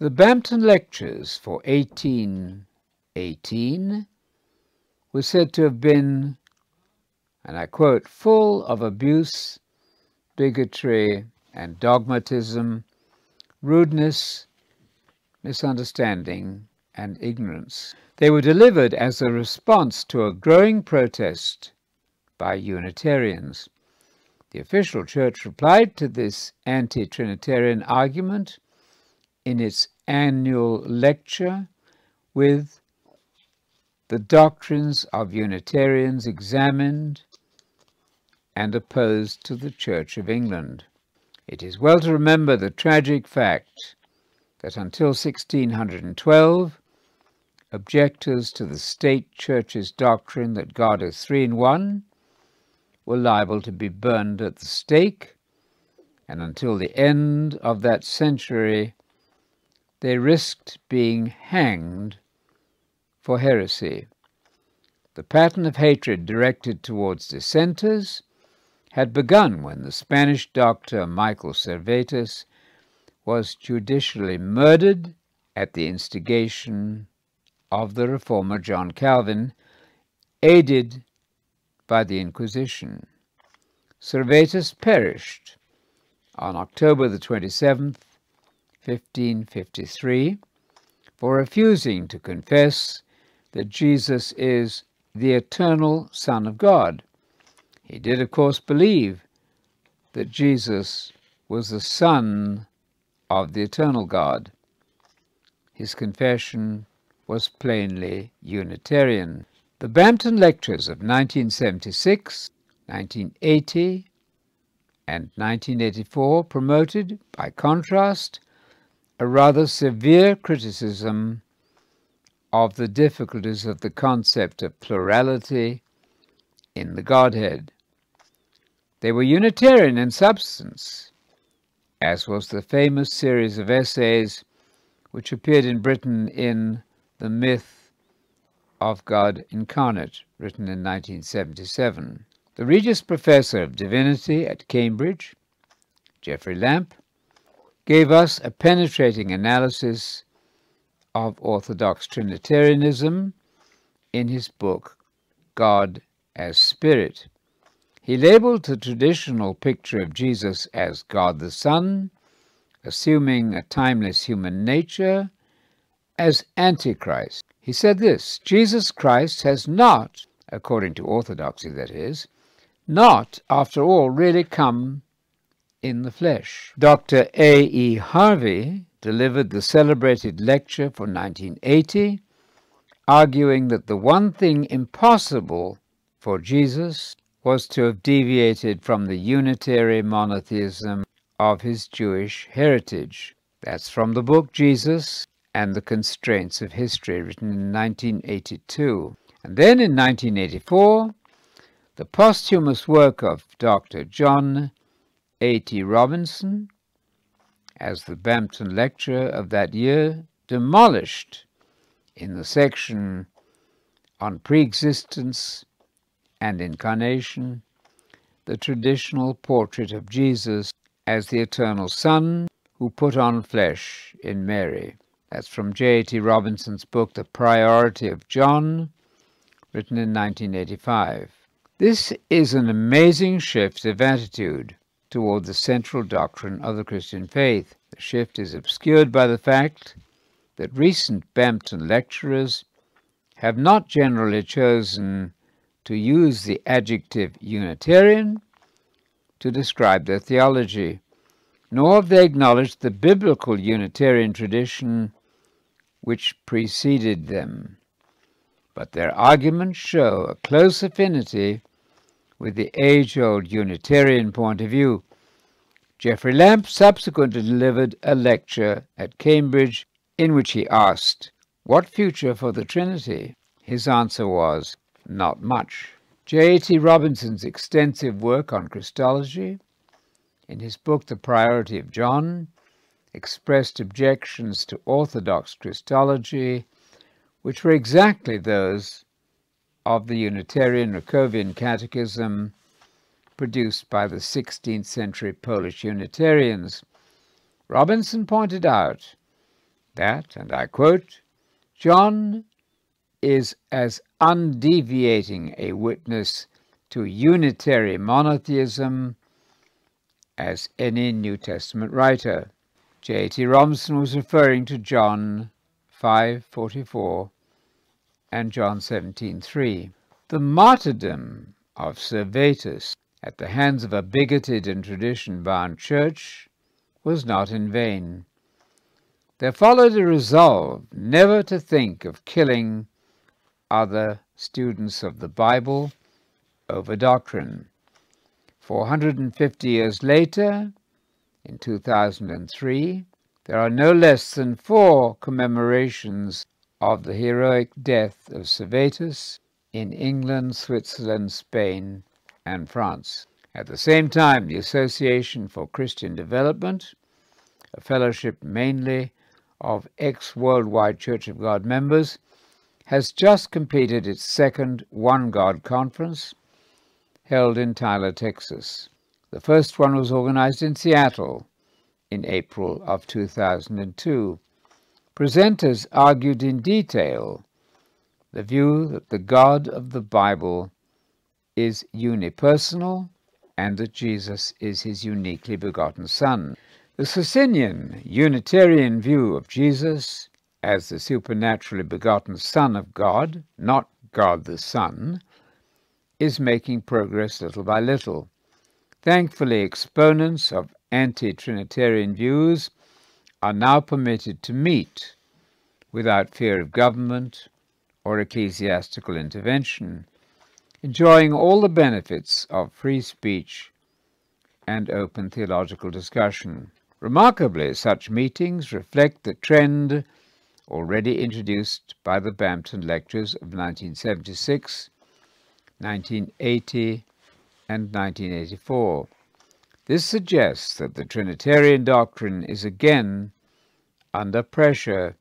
The Bampton Lectures for 1818 were said to have been, and I quote, full of abuse, bigotry, and dogmatism, rudeness, misunderstanding, and ignorance. They were delivered as a response to a growing protest by Unitarians. The official church replied to this anti Trinitarian argument in its annual lecture with the doctrines of Unitarians examined and opposed to the Church of England. It is well to remember the tragic fact that until 1612, objectors to the state church's doctrine that God is three in one were liable to be burned at the stake, and until the end of that century, they risked being hanged for heresy. The pattern of hatred directed towards dissenters had begun when the Spanish doctor Michael Servetus was judicially murdered at the instigation of the reformer John Calvin, aided by the Inquisition. Servetus perished on October the 27th, 1553, for refusing to confess that Jesus is the eternal Son of God. He did, of course, believe that Jesus was the Son of the eternal God. His confession was plainly Unitarian. The Bampton Lectures of 1976, 1980, and 1984 promoted, by contrast, a rather severe criticism of the difficulties of the concept of plurality in the Godhead. They were Unitarian in substance, as was the famous series of essays which appeared in Britain in The Myth of God Incarnate, written in 1977. The Regius Professor of Divinity at Cambridge, Geoffrey Lampe, gave us a penetrating analysis of Orthodox Trinitarianism in his book God as Spirit. He labeled the traditional picture of Jesus as God the Son, assuming a timeless human nature, as Antichrist. He said this Jesus Christ has not, according to orthodoxy that is, not, after all, really come in the flesh. Dr. A. E. Harvey delivered the celebrated lecture for 1980, arguing that the one thing impossible for Jesus was to have deviated from the unitary monotheism of his Jewish heritage. That's from the book Jesus and the Constraints of History, written in 1982. And then in 1984, the posthumous work of Dr. John A.T. Robinson, as the Bampton lecture of that year, demolished in the section on pre-existence and incarnation the traditional portrait of Jesus as the eternal Son who put on flesh in Mary. That's from J.T. Robinson's book, The Priority of John, written in 1985. This is an amazing shift of attitude toward the central doctrine of the Christian faith. The shift is obscured by the fact that recent Bampton lecturers have not generally chosen to use the adjective Unitarian to describe their theology, nor have they acknowledged the biblical Unitarian tradition which preceded them. But their arguments show a close affinity with the age-old Unitarian point of view. Geoffrey Lampe subsequently delivered a lecture at Cambridge in which he asked, What future for the Trinity? His answer was, Not much. J.T. Robinson's extensive work on Christology, in his book The Priority of John, expressed objections to Orthodox Christology, which were exactly those of the Unitarian Rakovian Catechism produced by the 16th century Polish Unitarians. Robinson pointed out that, and I quote, John is as undeviating a witness to unitary monotheism as any New Testament writer. J.T. Robinson was referring to John 5:44 and John 17:3. The martyrdom of Servetus at the hands of a bigoted and tradition-bound church was not in vain. There followed a resolve never to think of killing other students of the Bible over doctrine. 450 years later, in 2003, there are no less than four commemorations of the heroic death of Servetus in England, Switzerland, Spain, and France. At the same time, the Association for Christian Development, a fellowship mainly of ex Worldwide Church of God members, has just completed its second One God conference held in Tyler, Texas. The first one was organized in Seattle in April of 2002. Presenters argued in detail the view that the God of the Bible is unipersonal and that Jesus is his uniquely begotten Son. The Socinian Unitarian view of Jesus as the supernaturally begotten Son of God, not God the Son, is making progress little by little. Thankfully, exponents of anti Trinitarian views are now permitted to meet without fear of government or ecclesiastical intervention, enjoying all the benefits of free speech and open theological discussion. Remarkably, such meetings reflect the trend already introduced by the Bampton Lectures of 1976, 1980, and 1984. This suggests that the Trinitarian doctrine is again under pressure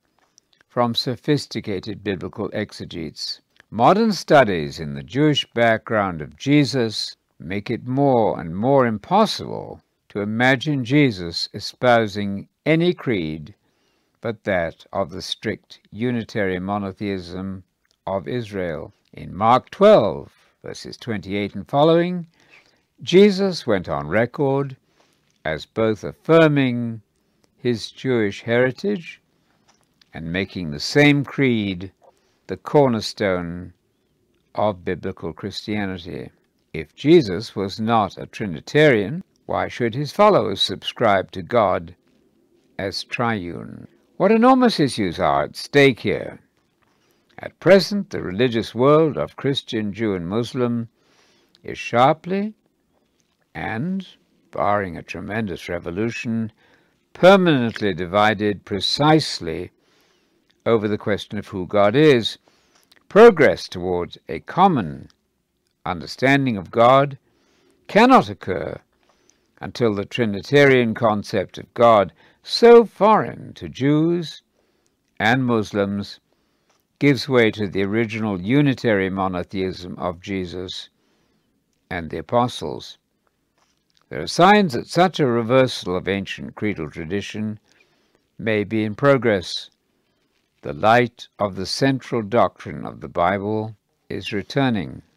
from sophisticated biblical exegetes. Modern studies in the Jewish background of Jesus make it more and more impossible to imagine Jesus espousing any creed but that of the strict unitary monotheism of Israel. In Mark 12, verses 28 and following, Jesus went on record as both affirming his Jewish heritage and making the same creed the cornerstone of biblical Christianity. If Jesus was not a Trinitarian, why should his followers subscribe to God as triune? What enormous issues are at stake here? At present, the religious world of Christian, Jew, and Muslim is sharply and, barring a tremendous revolution, permanently divided precisely over the question of who God is. Progress towards a common understanding of God cannot occur until the Trinitarian concept of God, so foreign to Jews and Muslims, gives way to the original unitary monotheism of Jesus and the apostles. There are signs that such a reversal of ancient creedal tradition may be in progress. The light of the central doctrine of the Bible is returning.